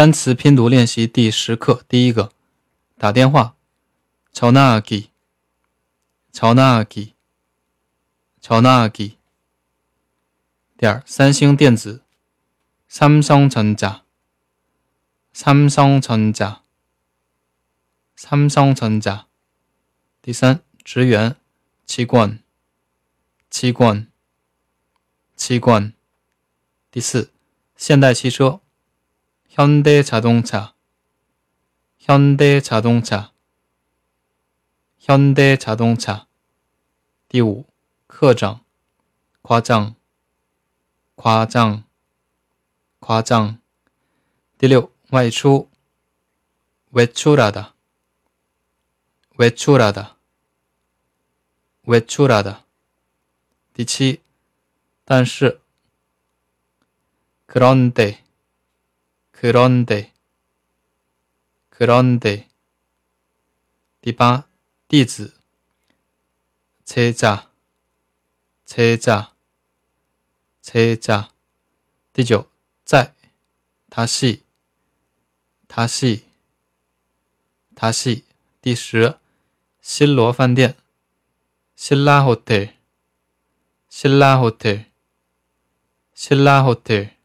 单词拼读练习第十课，第一个，打电话，전화 기， 전화 기， 전화 기。 第二，三星电子，삼성전 자， 삼성전 자， 삼성전 자。 第三，职员，직 원， 직 원， 직 원。 第四，现代汽车。 현대자동차, 현대자동차, 현대자동차. 第五,科长, 과장, 과장, 과장. 第六,外出, 외출하다, 외출하다, 외출하다. 第七,但是, 그런데 그런데 그런데 第八弟子 제자 제자 제자 第九在 다시 다시 다시 第十 신로饭店 신라 호텔 신라 호텔 신라 호텔